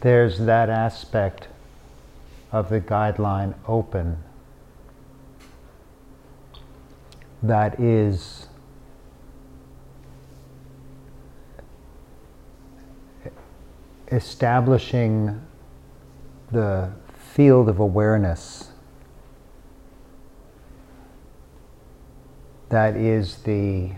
there's that aspect of the guideline open that is establishing the field of awareness that is the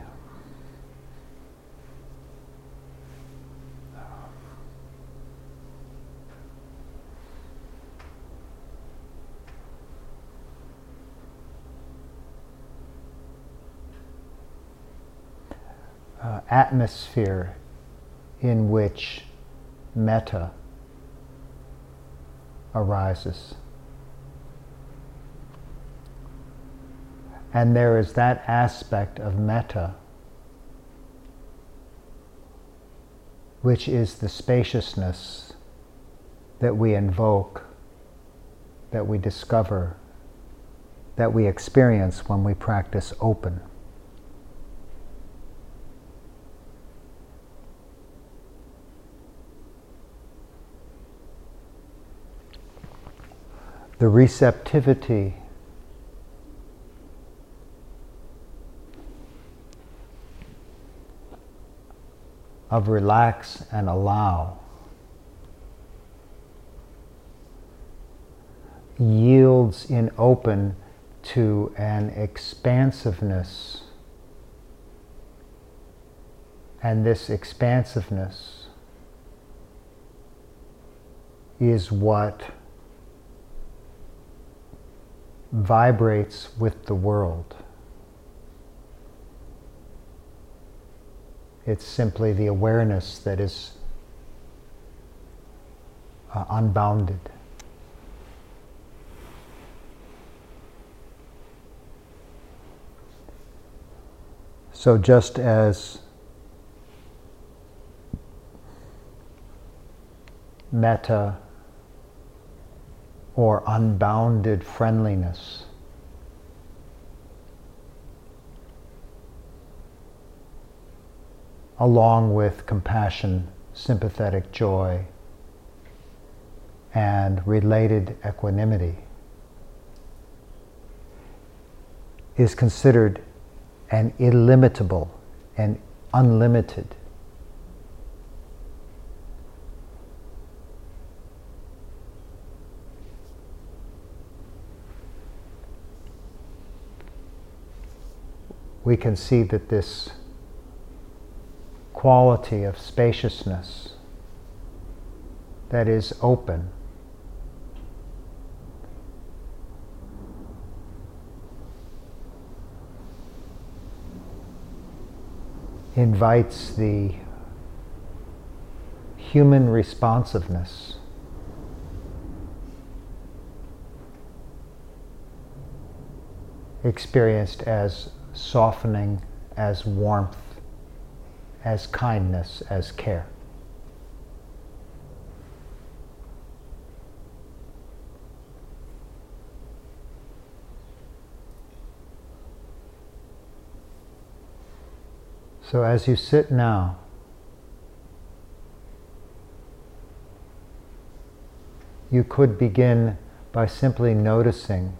uh, atmosphere in which metta arises. And there is that aspect of metta which is the spaciousness that we invoke, that we discover, that we experience when we practice open. The receptivity of relax and allow yields in open to an expansiveness. And this expansiveness is what vibrates with the world. It's simply the awareness that is uh, unbounded. So, just as metta or unbounded friendliness. Along with compassion, sympathetic joy, and related equanimity, is considered an illimitable and unlimited we can see that this quality of spaciousness that is open invites the human responsiveness experienced as softening as warmth, as kindness, as care. So as you sit now, you could begin by simply noticing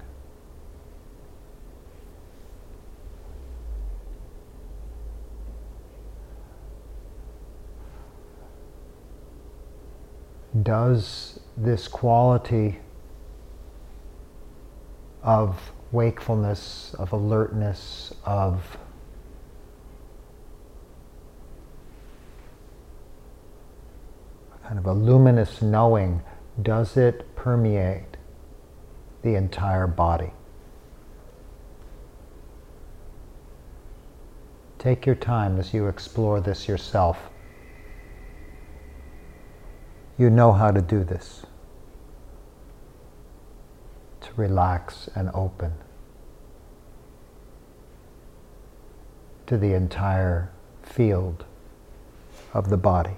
does this quality of wakefulness, of alertness, of kind of a luminous knowing, does it permeate the entire body? Take your time as you explore this yourself you know how to do this. To relax and open to the entire field of the body.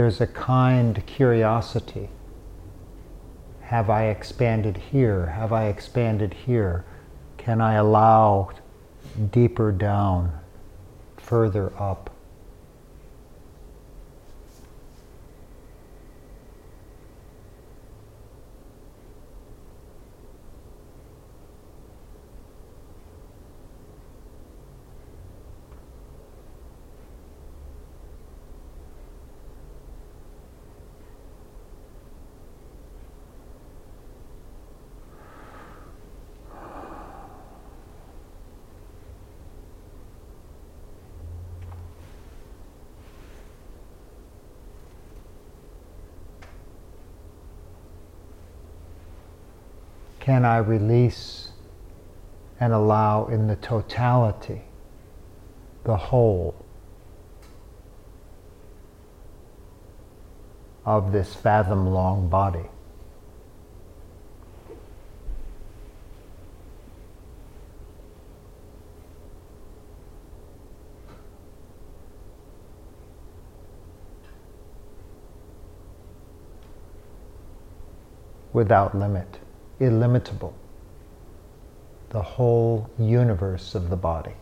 There's a kind curiosity. Have I expanded here? Have I expanded here? Can I allow deeper down, further up? can I release and allow in the totality, the whole of this fathom long body? without limit illimitable, the whole universe of the body.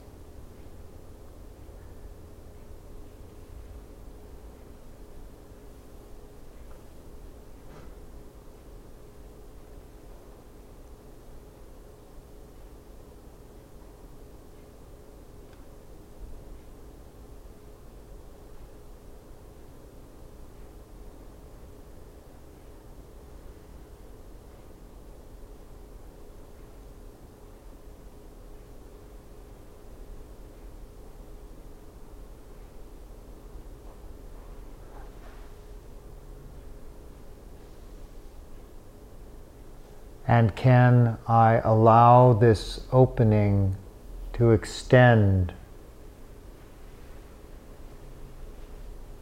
And can I allow this opening to extend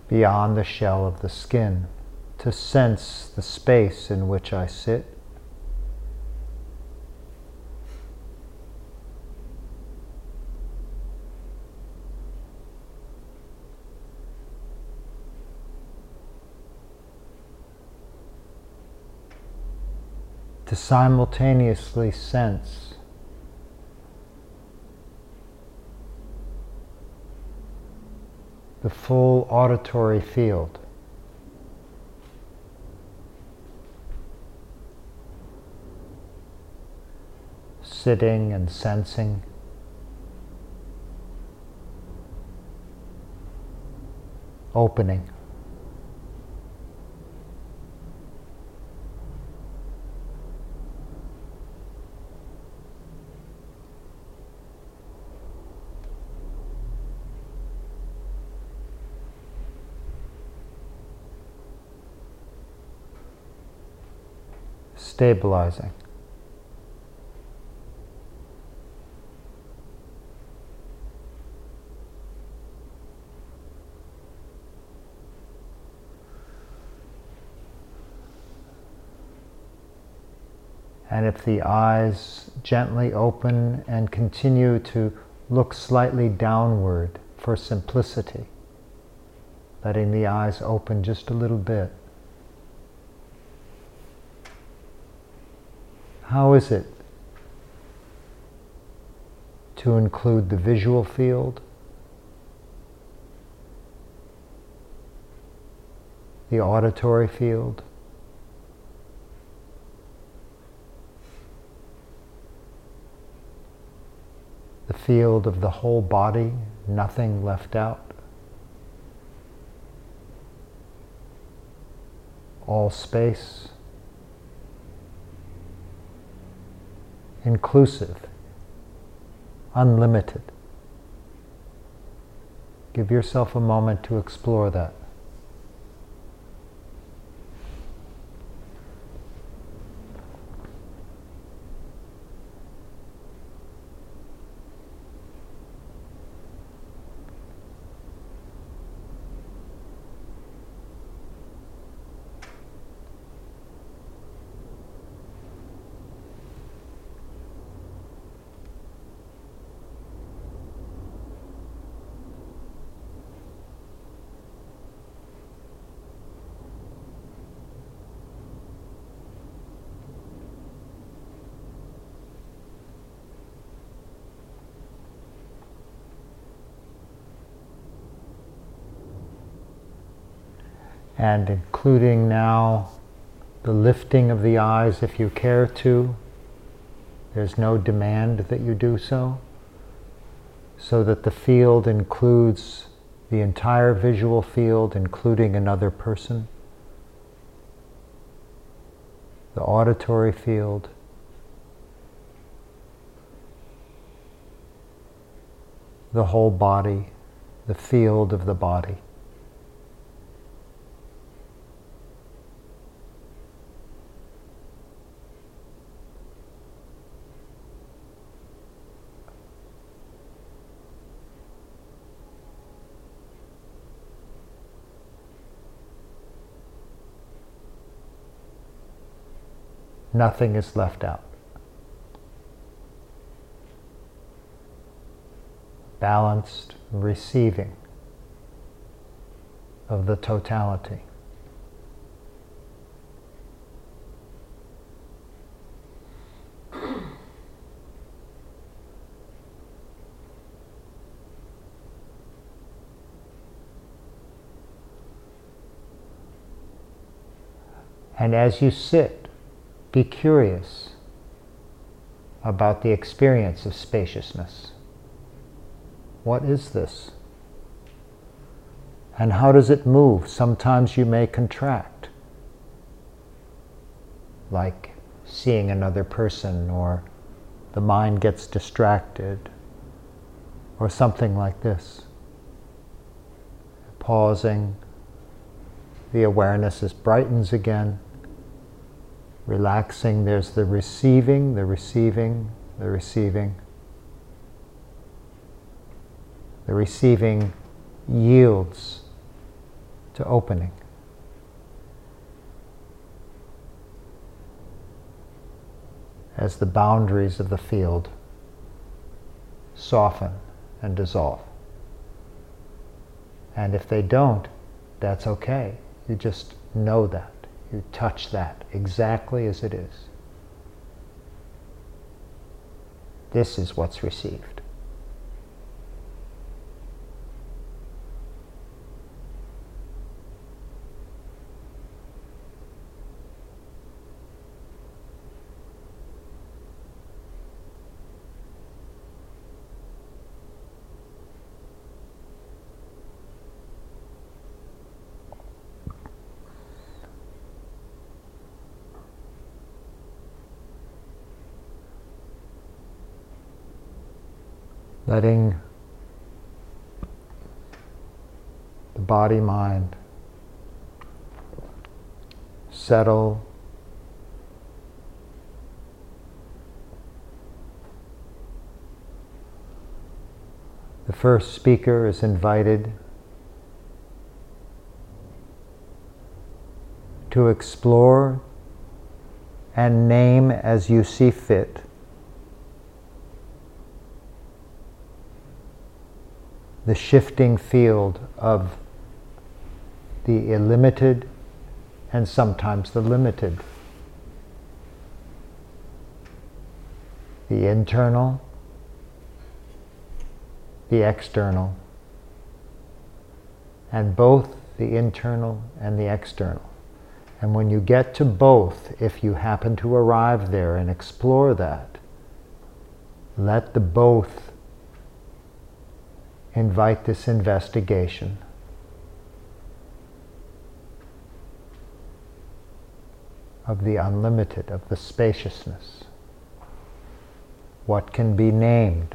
beyond the shell of the skin, to sense the space in which I sit? Simultaneously sense the full auditory field. Sitting and sensing. Opening. Stabilizing. And if the eyes gently open and continue to look slightly downward for simplicity, letting the eyes open just a little bit. How is it to include the visual field, the auditory field, the field of the whole body, nothing left out. All space. Inclusive, unlimited. Give yourself a moment to explore that. Including now the lifting of the eyes if you care to. There's no demand that you do so, so that the field includes the entire visual field, including another person, the auditory field, the whole body, the field of the body. Nothing is left out. Balanced receiving of the totality. And as you sit, be curious about the experience of spaciousness. What is this? And how does it move? Sometimes you may contract, like seeing another person, or the mind gets distracted, or something like this. Pausing, the awareness is brightens again relaxing. There's the receiving, the receiving, the receiving. The receiving yields to opening. As the boundaries of the field soften and dissolve. And if they don't, that's okay. You just know that. You touch that exactly as it is. This is what's received. Letting the body mind settle. The first speaker is invited to explore and name as you see fit the shifting field of the illimited and sometimes the limited. The internal, the external, and both the internal and the external. And when you get to both, if you happen to arrive there and explore that, let the both invite this investigation. Of the unlimited, of the spaciousness. What can be named?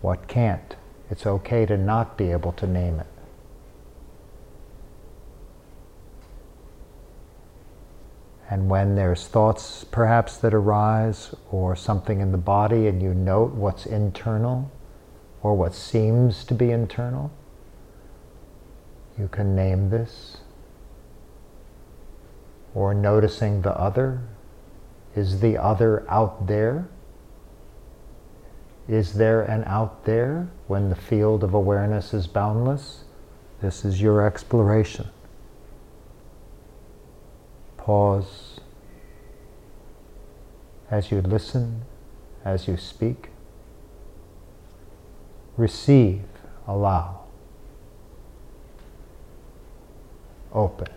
What can't? It's okay to not be able to name it. And when there's thoughts perhaps that arise or something in the body and you note what's internal, or what seems to be internal. You can name this. Or noticing the other. Is the other out there? Is there an out there when the field of awareness is boundless? This is your exploration. Pause as you listen, as you speak receive, allow. open.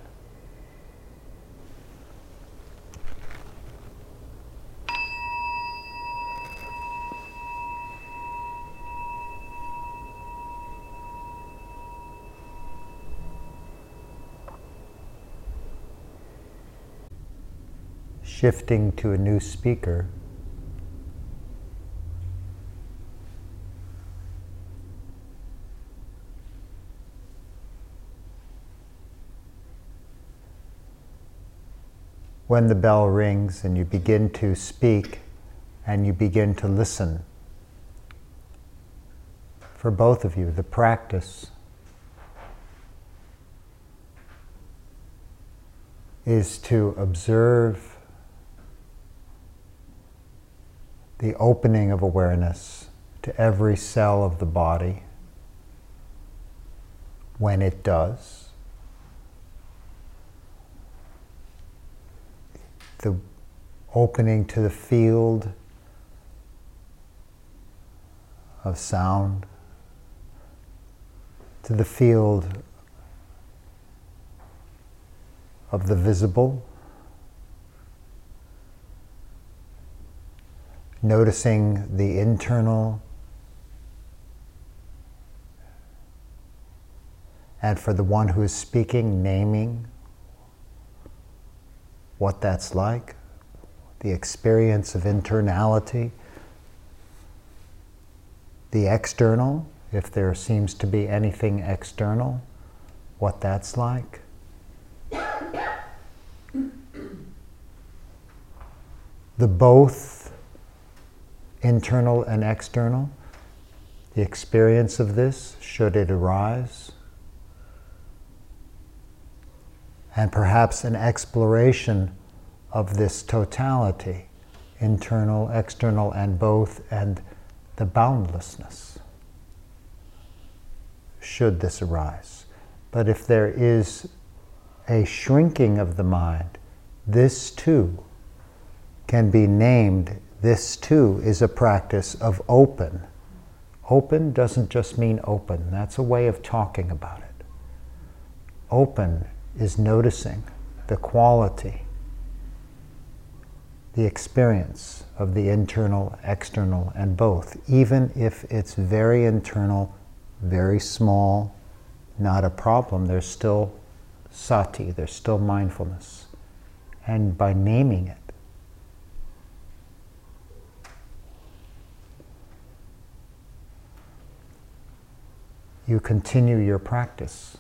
Shifting to a new speaker. When the bell rings and you begin to speak and you begin to listen. For both of you, the practice is to observe the opening of awareness to every cell of the body when it does. the opening to the field of sound, to the field of the visible, noticing the internal and for the one who is speaking, naming what that's like, the experience of internality, the external, if there seems to be anything external, what that's like. The both internal and external, the experience of this, should it arise. and perhaps an exploration of this totality, internal, external, and both, and the boundlessness, should this arise. But if there is a shrinking of the mind, this too can be named, this too is a practice of open. Open doesn't just mean open, that's a way of talking about it. Open is noticing the quality, the experience of the internal, external, and both, even if it's very internal, very small, not a problem, there's still sati, there's still mindfulness. And by naming it, you continue your practice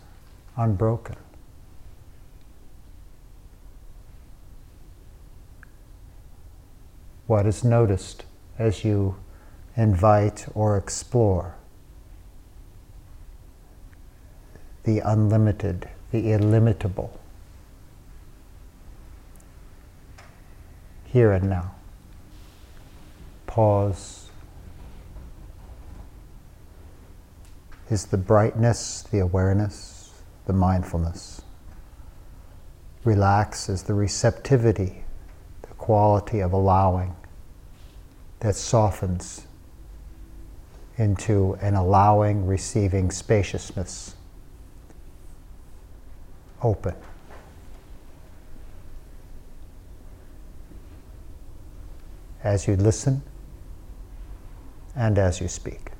unbroken. What is noticed as you invite or explore the unlimited, the illimitable, here and now. Pause is the brightness, the awareness, the mindfulness. Relax is the receptivity, the quality of allowing that softens into an allowing, receiving spaciousness. Open. As you listen and as you speak.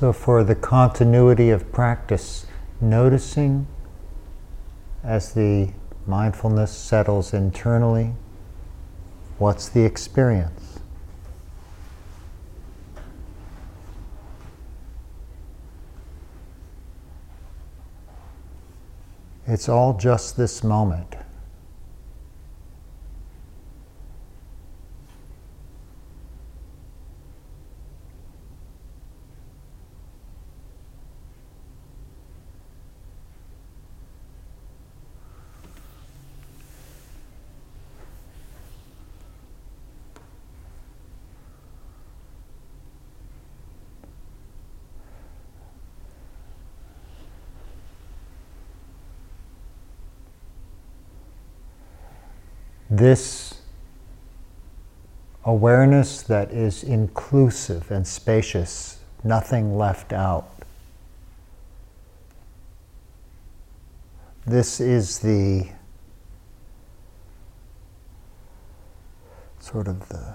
So, for the continuity of practice, noticing as the mindfulness settles internally, what's the experience? It's all just this moment. This awareness that is inclusive and spacious, nothing left out. This is the sort of the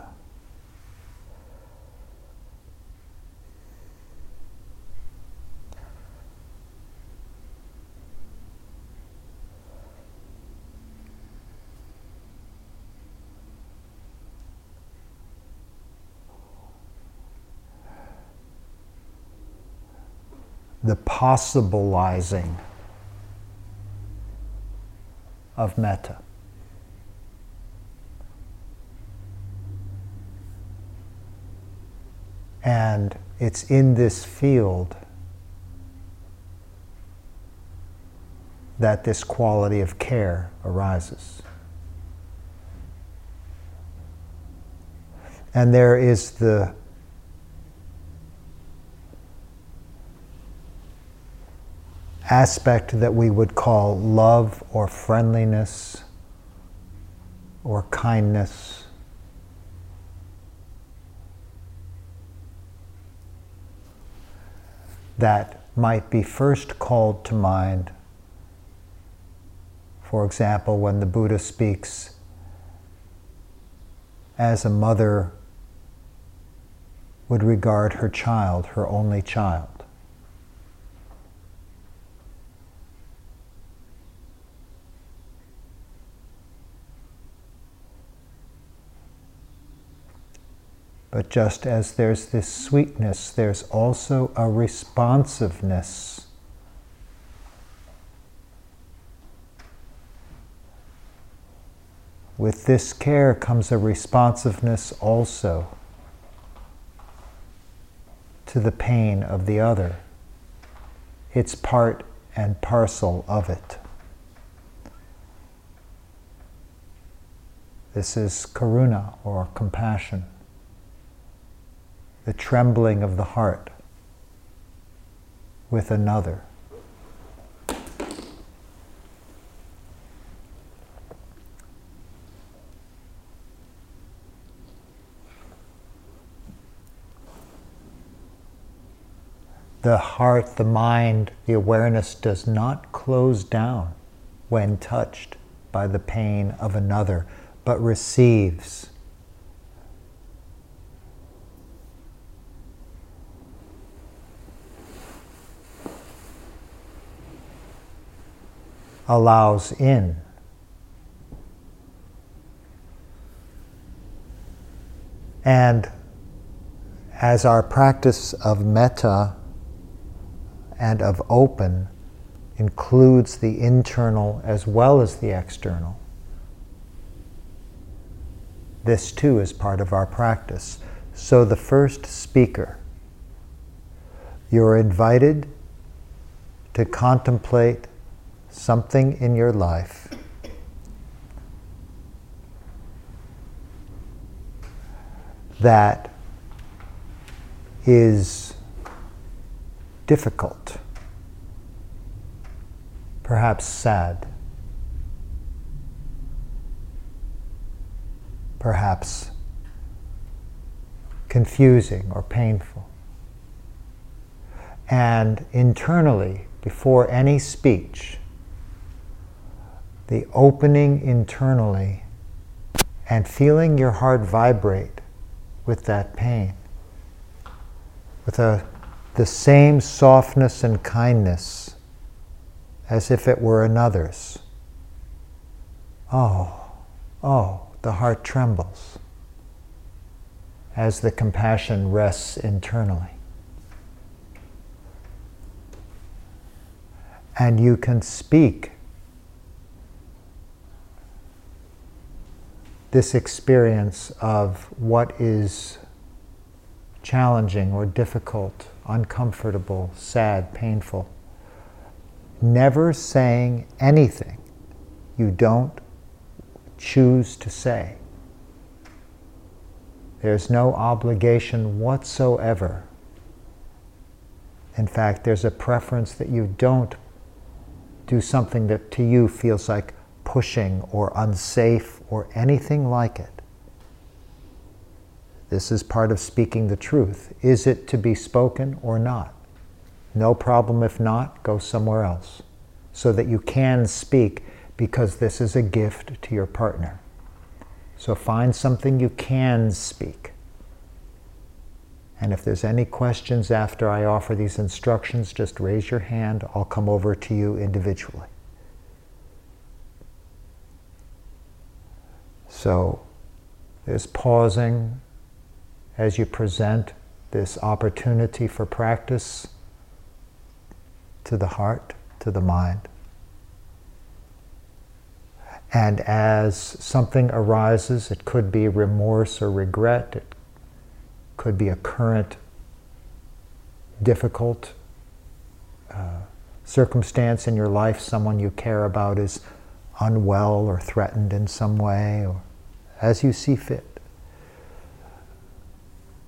the possibilizing of metta. And it's in this field that this quality of care arises. And there is the aspect that we would call love or friendliness or kindness. That might be first called to mind. For example, when the Buddha speaks as a mother would regard her child, her only child. But just as there's this sweetness, there's also a responsiveness. With this care comes a responsiveness also to the pain of the other. It's part and parcel of it. This is karuna or compassion the trembling of the heart with another. The heart, the mind, the awareness does not close down when touched by the pain of another, but receives allows in. And as our practice of metta and of open includes the internal as well as the external, this too is part of our practice. So, the first speaker, you're invited to contemplate something in your life that is difficult, perhaps sad, perhaps confusing or painful. And internally, before any speech, the opening internally and feeling your heart vibrate with that pain, with a, the same softness and kindness as if it were another's. Oh, oh, the heart trembles as the compassion rests internally. And you can speak this experience of what is challenging or difficult, uncomfortable, sad, painful. Never saying anything you don't choose to say. There's no obligation whatsoever. In fact, there's a preference that you don't do something that to you feels like pushing or unsafe or anything like it. This is part of speaking the truth. Is it to be spoken or not? No problem if not, go somewhere else. So that you can speak because this is a gift to your partner. So find something you can speak. And if there's any questions after I offer these instructions, just raise your hand. I'll come over to you individually. So there's pausing as you present this opportunity for practice to the heart, to the mind. And as something arises, it could be remorse or regret, it could be a current difficult uh, circumstance in your life, someone you care about is unwell or threatened in some way, or as you see fit.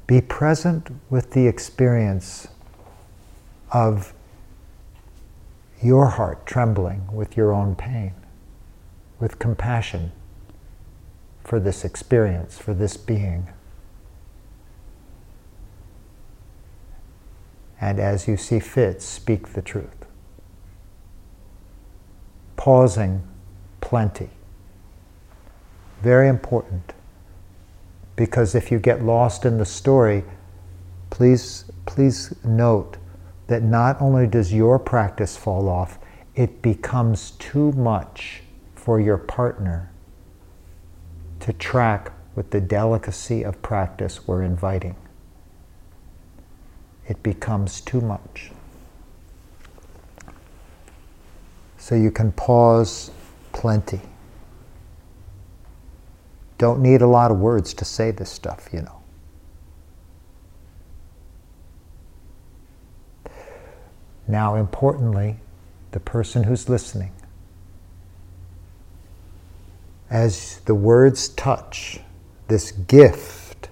Be present with the experience of your heart trembling with your own pain, with compassion for this experience, for this being. And as you see fit, speak the truth. Pausing plenty. Very important. Because if you get lost in the story, please, please note that not only does your practice fall off, it becomes too much for your partner to track with the delicacy of practice we're inviting. It becomes too much. So you can pause plenty. Don't need a lot of words to say this stuff, you know. Now, importantly, the person who's listening. As the words touch, this gift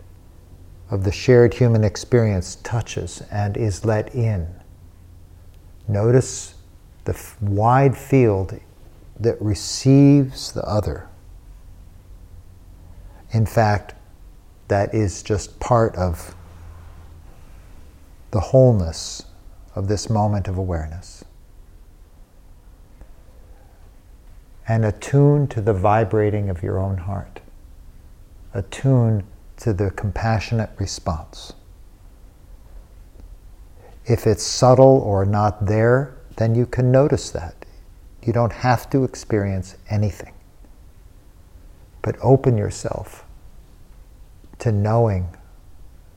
of the shared human experience touches and is let in. Notice the f- wide field that receives the other. In fact, that is just part of the wholeness of this moment of awareness. And attune to the vibrating of your own heart. Attune to the compassionate response. If it's subtle or not there, then you can notice that. You don't have to experience anything. But open yourself to knowing,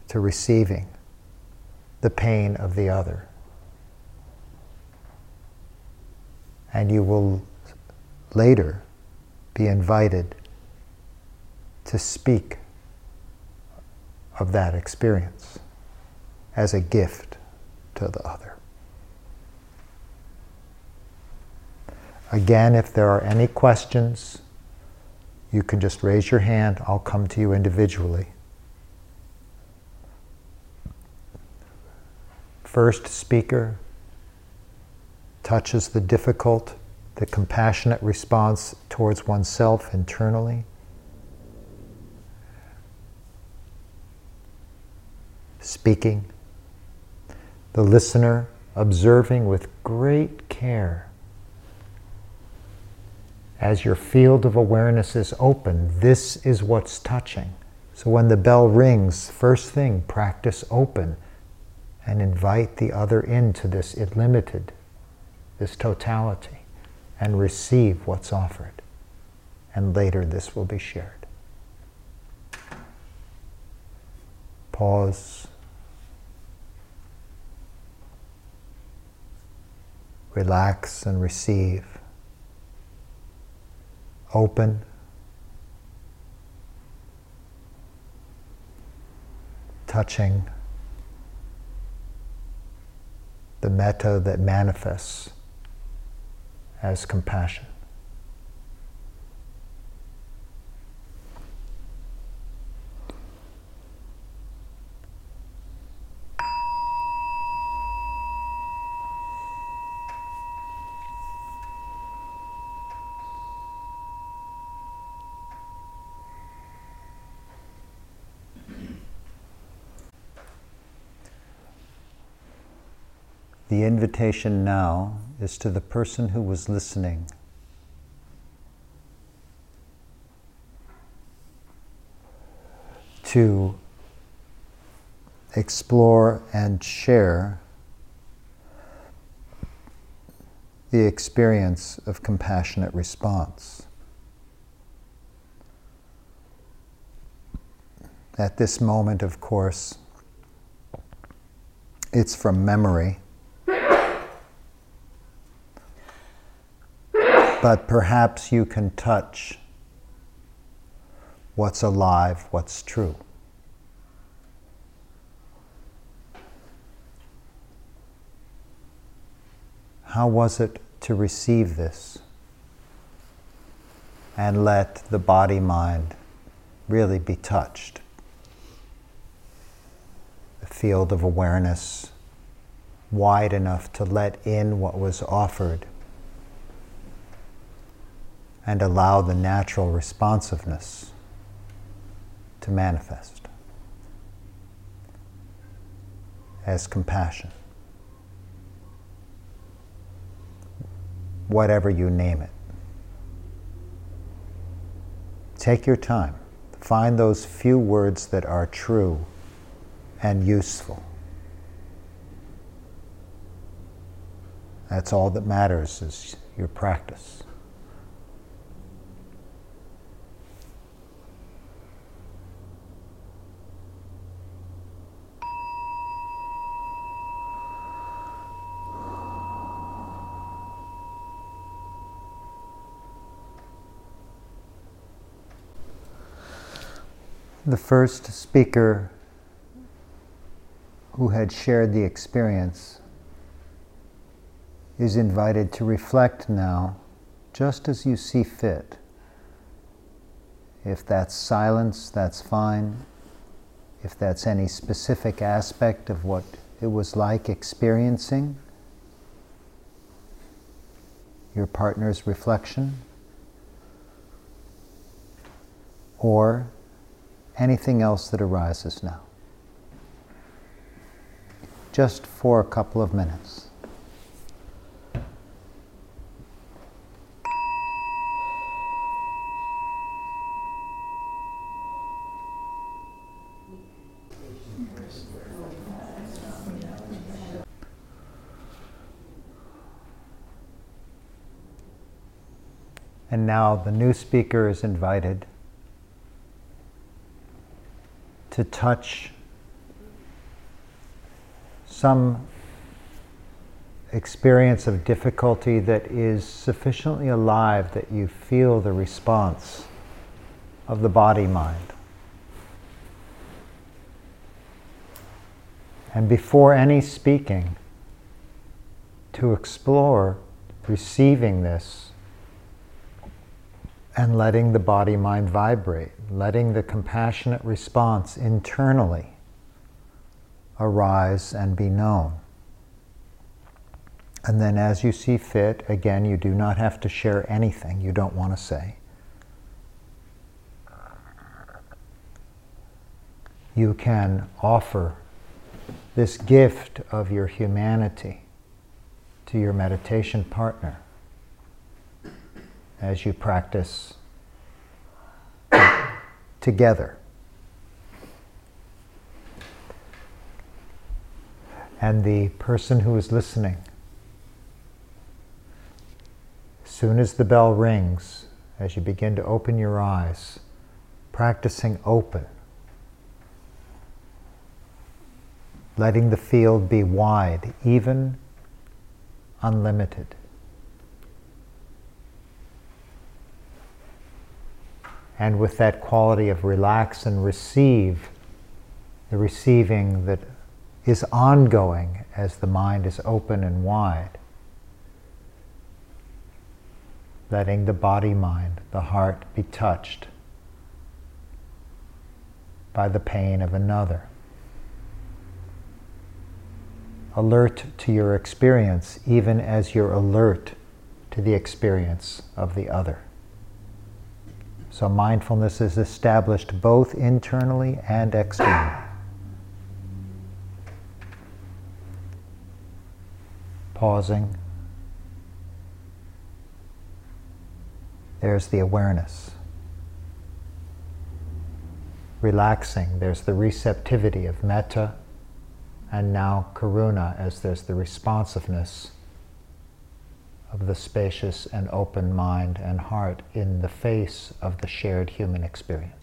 to receiving the pain of the other. and you will later be invited to speak of that experience as a gift to the other. Again, if there are any questions, you can just raise your hand. I'll come to you individually. First speaker, touches the difficult, the compassionate response towards oneself internally. Speaking, the listener observing with great care. As your field of awareness is open, this is what's touching. So when the bell rings, first thing, practice open and invite the other into this illimited this totality, and receive what's offered. And later this will be shared. Pause. Relax and receive. Open. Touching the metta that manifests as compassion. The invitation now is to the person who was listening. To explore and share the experience of compassionate response. At this moment, of course, it's from memory. But perhaps you can touch what's alive, what's true. How was it to receive this and let the body mind really be touched? The field of awareness wide enough to let in what was offered and allow the natural responsiveness to manifest as compassion. Whatever you name it. Take your time. Find those few words that are true and useful. That's all that matters is your practice. The first speaker who had shared the experience is invited to reflect now just as you see fit. If that's silence, that's fine. If that's any specific aspect of what it was like experiencing your partner's reflection, or anything else that arises now. Just for a couple of minutes. And now the new speaker is invited to touch some experience of difficulty that is sufficiently alive that you feel the response of the body mind. And before any speaking, to explore receiving this and letting the body mind vibrate, letting the compassionate response internally arise and be known. And then, as you see fit, again, you do not have to share anything you don't want to say. You can offer this gift of your humanity to your meditation partner as you practice together. And the person who is listening, as soon as the bell rings, as you begin to open your eyes, practicing open, letting the field be wide, even unlimited. And with that quality of relax and receive, the receiving that is ongoing as the mind is open and wide. Letting the body mind, the heart be touched by the pain of another. Alert to your experience even as you're alert to the experience of the other. So mindfulness is established both internally and externally. pausing. There's the awareness. Relaxing, there's the receptivity of metta, and now karuna as there's the responsiveness of the spacious and open mind and heart in the face of the shared human experience.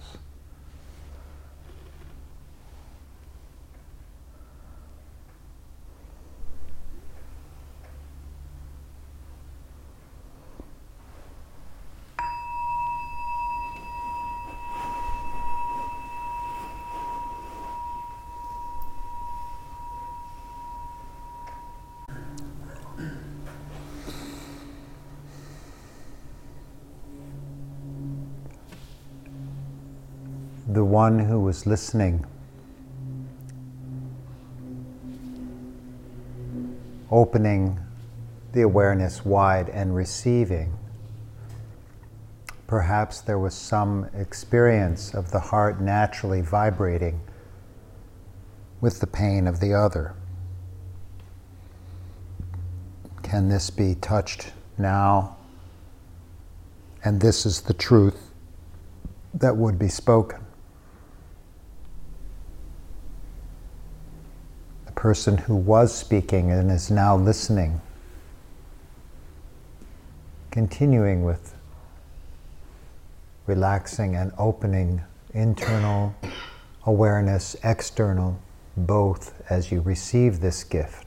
The one who was listening opening the awareness wide and receiving. Perhaps there was some experience of the heart naturally vibrating with the pain of the other. Can this be touched now? And this is the truth that would be spoken. Person who was speaking and is now listening. Continuing with relaxing and opening internal awareness, external, both as you receive this gift.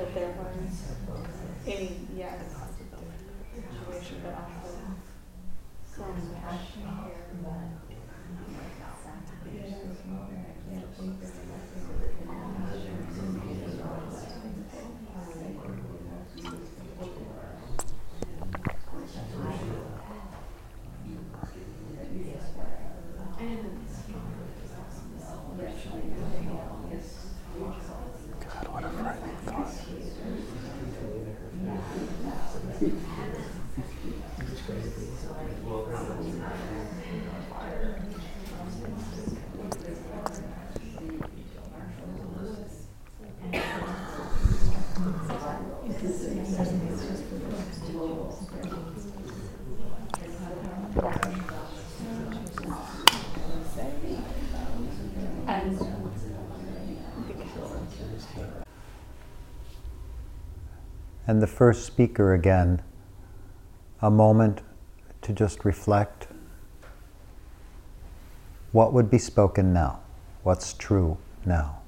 that there was any, yeah. And the first speaker again a moment to just reflect what would be spoken now, what's true now.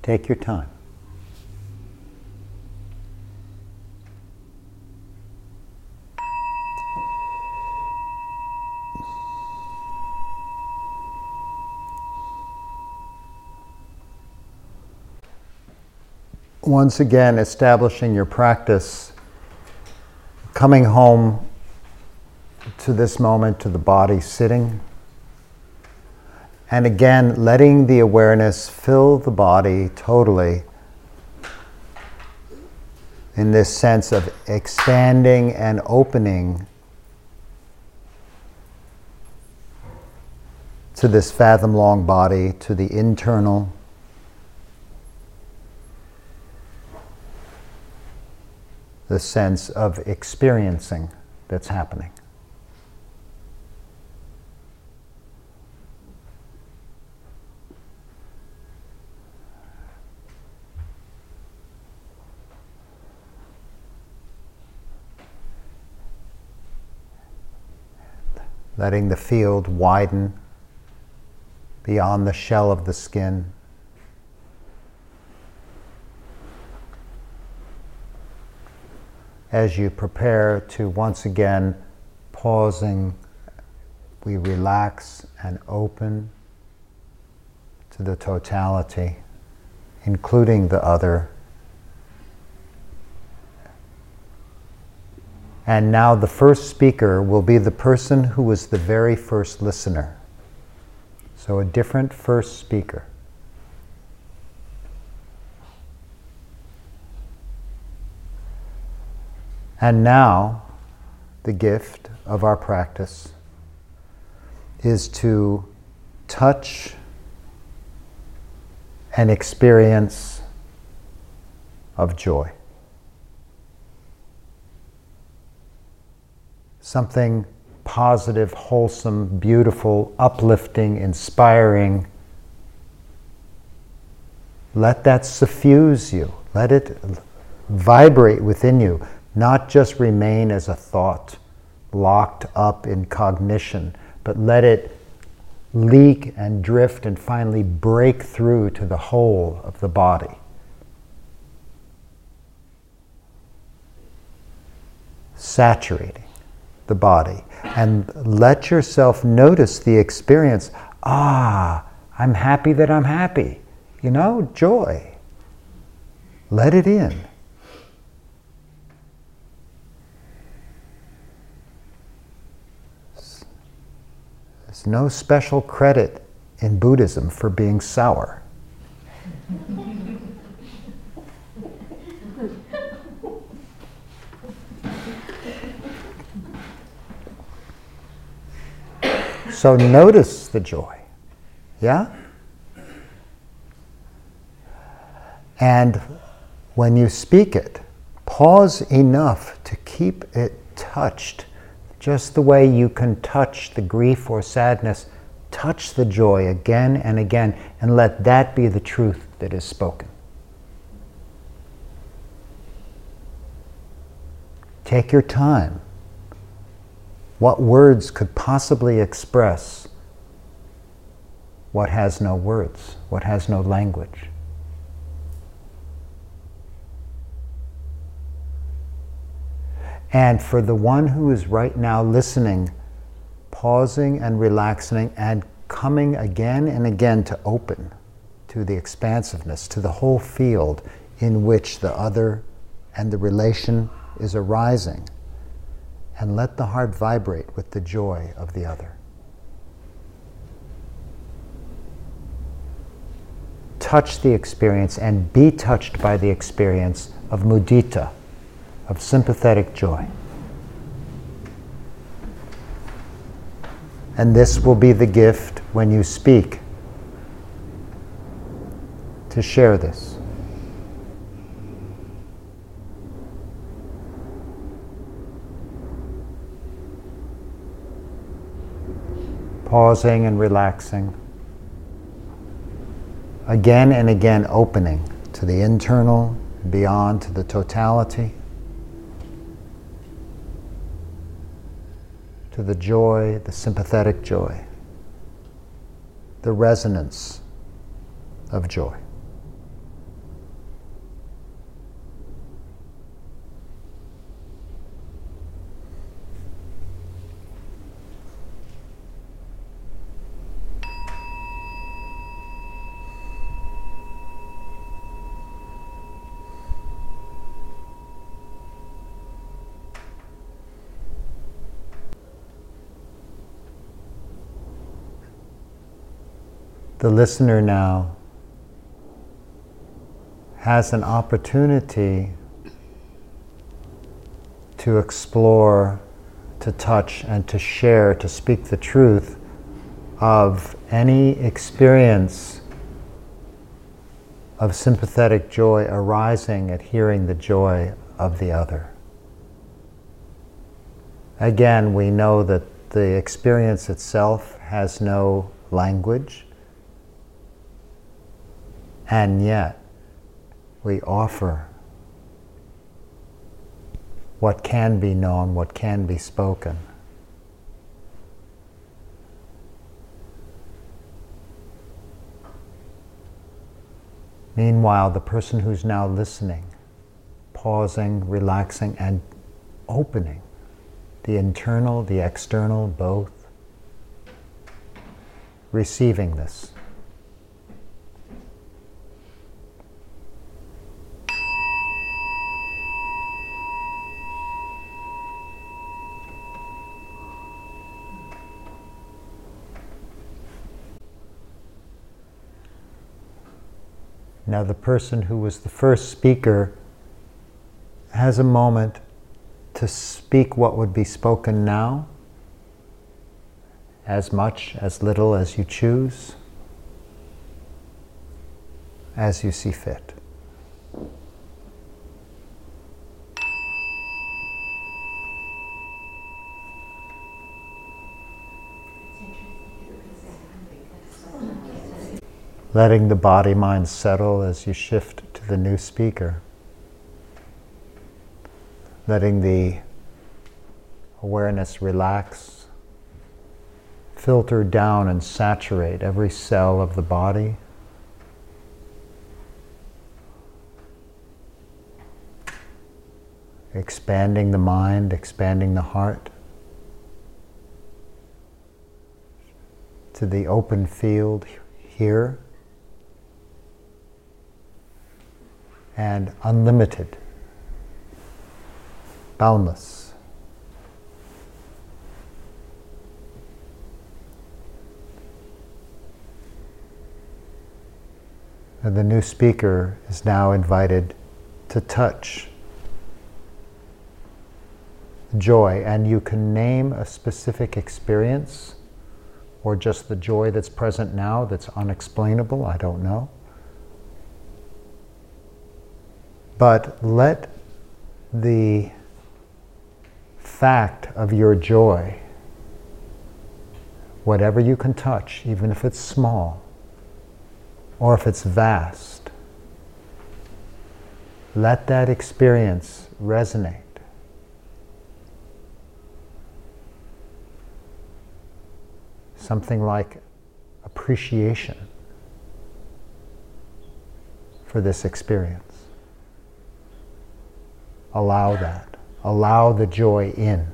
Take your time. Once again establishing your practice, coming home to this moment, to the body sitting, and again letting the awareness fill the body totally in this sense of expanding and opening to this fathom long body, to the internal the sense of experiencing that's happening. Letting the field widen beyond the shell of the skin. As you prepare to once again pausing, we relax and open to the totality, including the other. And now the first speaker will be the person who was the very first listener. So a different first speaker. And now, the gift of our practice is to touch an experience of joy. Something positive, wholesome, beautiful, uplifting, inspiring. Let that suffuse you. Let it vibrate within you not just remain as a thought locked up in cognition, but let it leak and drift and finally break through to the whole of the body. Saturating the body. And let yourself notice the experience. Ah, I'm happy that I'm happy. You know, joy. Let it in. No special credit in Buddhism for being sour. so notice the joy. Yeah? And when you speak it, pause enough to keep it touched just the way you can touch the grief or sadness, touch the joy again and again, and let that be the truth that is spoken. Take your time. What words could possibly express what has no words, what has no language? And for the one who is right now listening, pausing and relaxing and coming again and again to open to the expansiveness, to the whole field in which the other and the relation is arising. And let the heart vibrate with the joy of the other. Touch the experience and be touched by the experience of mudita of sympathetic joy. And this will be the gift when you speak to share this. Pausing and relaxing. Again and again opening to the internal beyond to the totality, to the joy, the sympathetic joy, the resonance of joy. The listener now has an opportunity to explore, to touch, and to share, to speak the truth of any experience of sympathetic joy arising at hearing the joy of the other. Again, we know that the experience itself has no language. And yet, we offer what can be known, what can be spoken. Meanwhile, the person who's now listening, pausing, relaxing, and opening the internal, the external, both, receiving this. Now, the person who was the first speaker has a moment to speak what would be spoken now, as much, as little as you choose, as you see fit. Letting the body mind settle as you shift to the new speaker. Letting the awareness relax, filter down and saturate every cell of the body. Expanding the mind, expanding the heart to the open field here. And unlimited, boundless. And the new speaker is now invited to touch joy, and you can name a specific experience or just the joy that's present now that's unexplainable, I don't know. But let the fact of your joy, whatever you can touch, even if it's small or if it's vast, let that experience resonate. Something like appreciation for this experience. Allow that. Allow the joy in.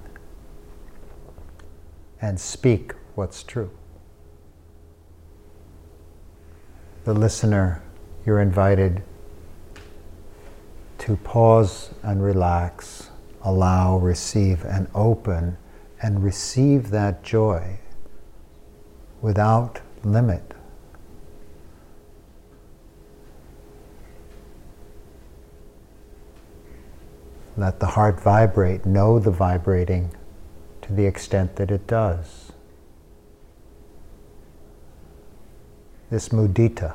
And speak what's true. The listener, you're invited to pause and relax, allow, receive, and open, and receive that joy without limit. Let the heart vibrate, know the vibrating to the extent that it does. This mudita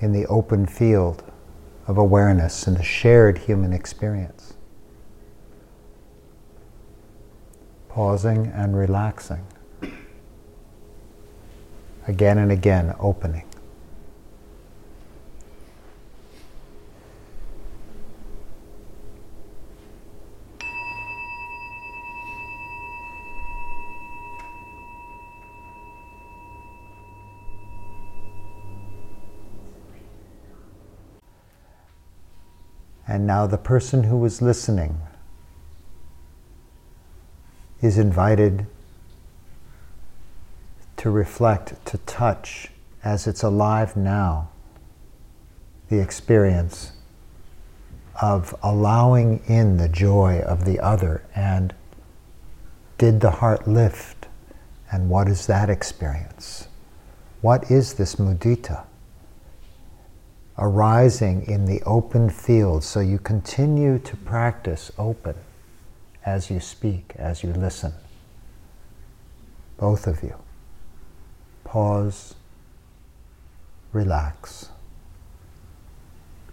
in the open field of awareness and the shared human experience. Pausing and relaxing. Again and again, opening. And now the person who was listening is invited to reflect, to touch as it's alive now, the experience of allowing in the joy of the other and did the heart lift and what is that experience? What is this mudita? Arising in the open field, so you continue to practice open as you speak, as you listen. Both of you. Pause, relax,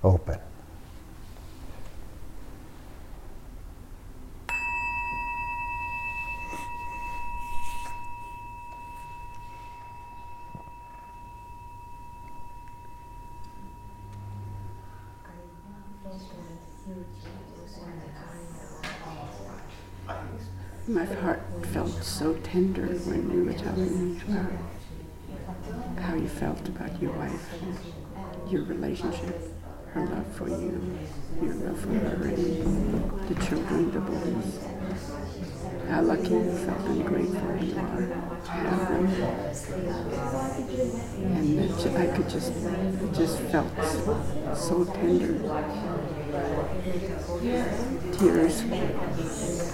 open. My heart felt so tender when you were telling me about how you felt about your wife, your relationship, her love for you, your love for her, and the children, the boys. How lucky you felt and grateful you are to have them. And I could just, it just felt so tender. Tears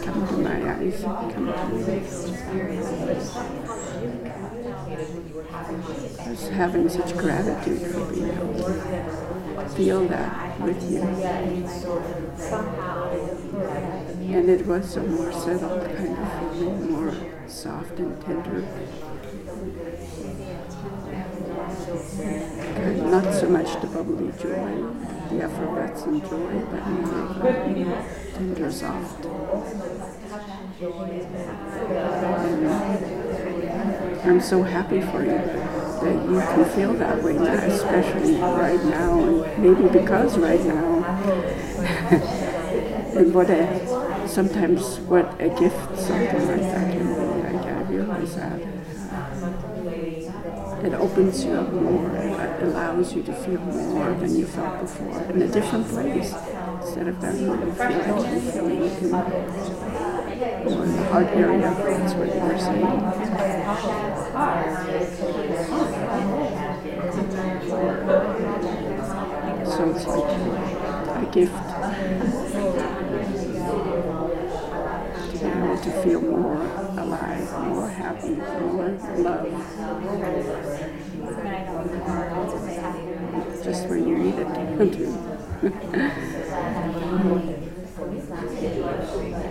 come to my eyes, come to me. I was having such gratitude for being able to feel that with you. And it was a more settled kind of feeling, more soft and tender. Not so much the bubbly joy, the effervescent joy, but more tender, soft. I'm so happy for you that you can feel that way now, especially right now, and maybe because right now. and what a sometimes what a gift something like that can be. I, I realize that. Uh, it opens you up more. Allows you to feel more than you felt before in a different place. Instead of that really feeling you feeling it in, more in the heart area. That's what you were saying. So it's like a gift to be able to feel more alive, more happy, more love. Just when you need it.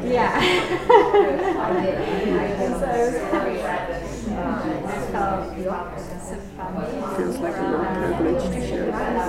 Yeah. Feels like a real privilege to share that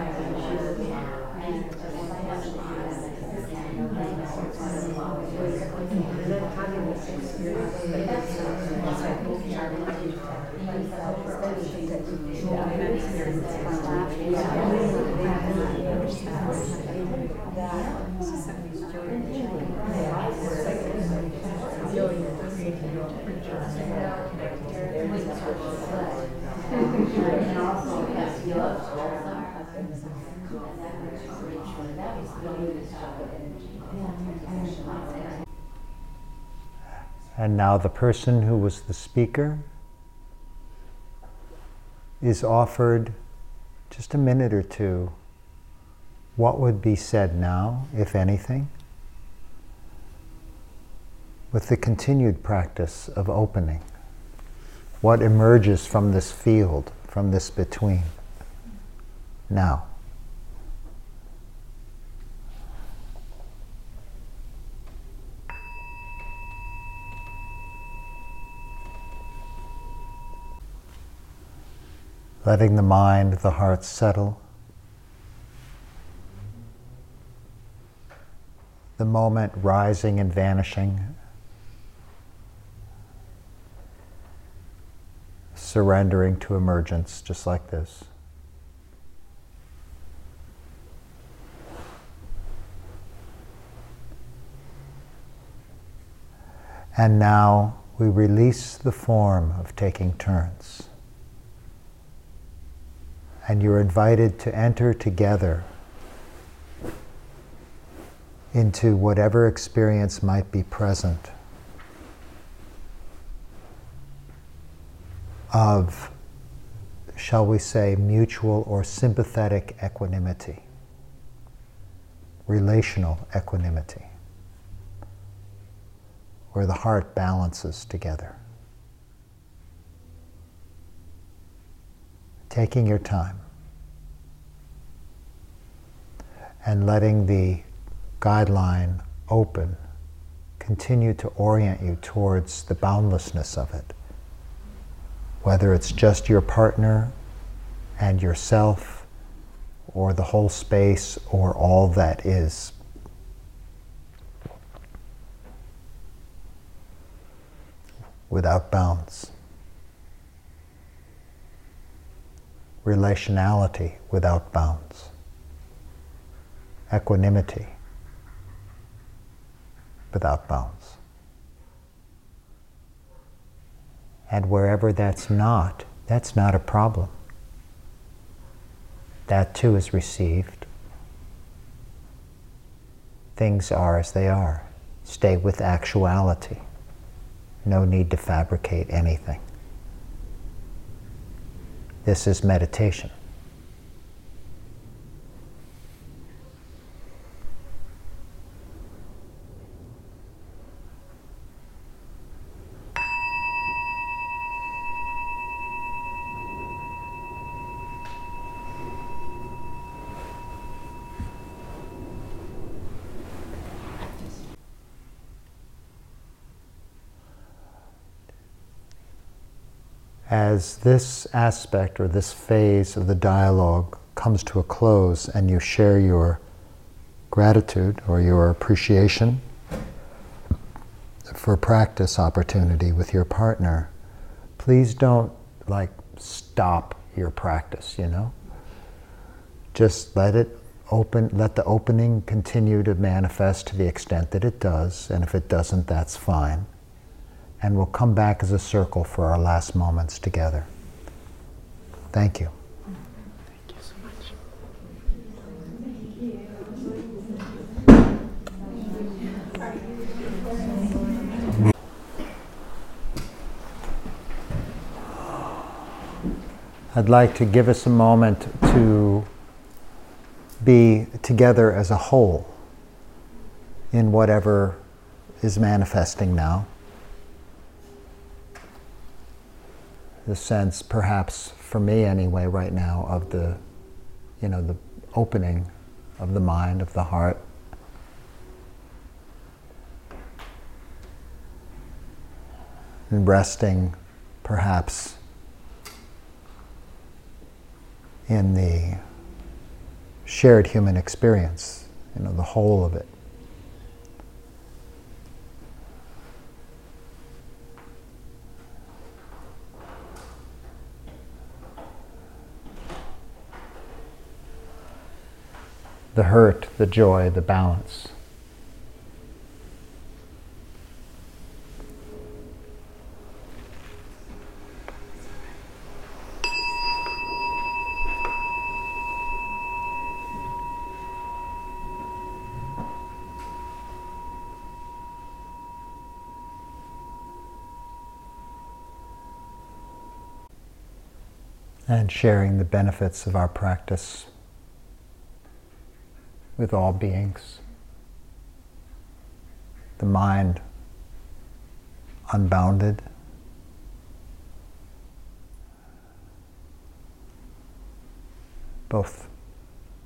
And now the person who was the speaker is offered just a minute or two. What would be said now, if anything? With the continued practice of opening. What emerges from this field, from this between? Now. letting the mind, the heart settle. The moment rising and vanishing. Surrendering to emergence, just like this. And now we release the form of taking turns. And you're invited to enter together into whatever experience might be present of, shall we say, mutual or sympathetic equanimity, relational equanimity, where the heart balances together. Taking your time and letting the guideline open continue to orient you towards the boundlessness of it. Whether it's just your partner and yourself, or the whole space, or all that is. Without bounds. Relationality without bounds. Equanimity without bounds. And wherever that's not, that's not a problem. That too is received. Things are as they are. Stay with actuality. No need to fabricate anything. This is meditation. As this aspect or this phase of the dialogue comes to a close and you share your gratitude or your appreciation for practice opportunity with your partner, please don't like stop your practice, you know? Just let it open, let the opening continue to manifest to the extent that it does, and if it doesn't, that's fine and we'll come back as a circle for our last moments together. Thank you. I'd like to give us a moment to be together as a whole in whatever is manifesting now. The sense, perhaps for me anyway, right now, of the, you know, the opening of the mind, of the heart. And resting, perhaps, in the shared human experience, you know, the whole of it. The hurt, the joy, the balance. and sharing the benefits of our practice with all beings. The mind unbounded. Both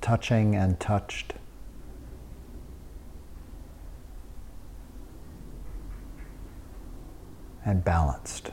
touching and touched. And balanced.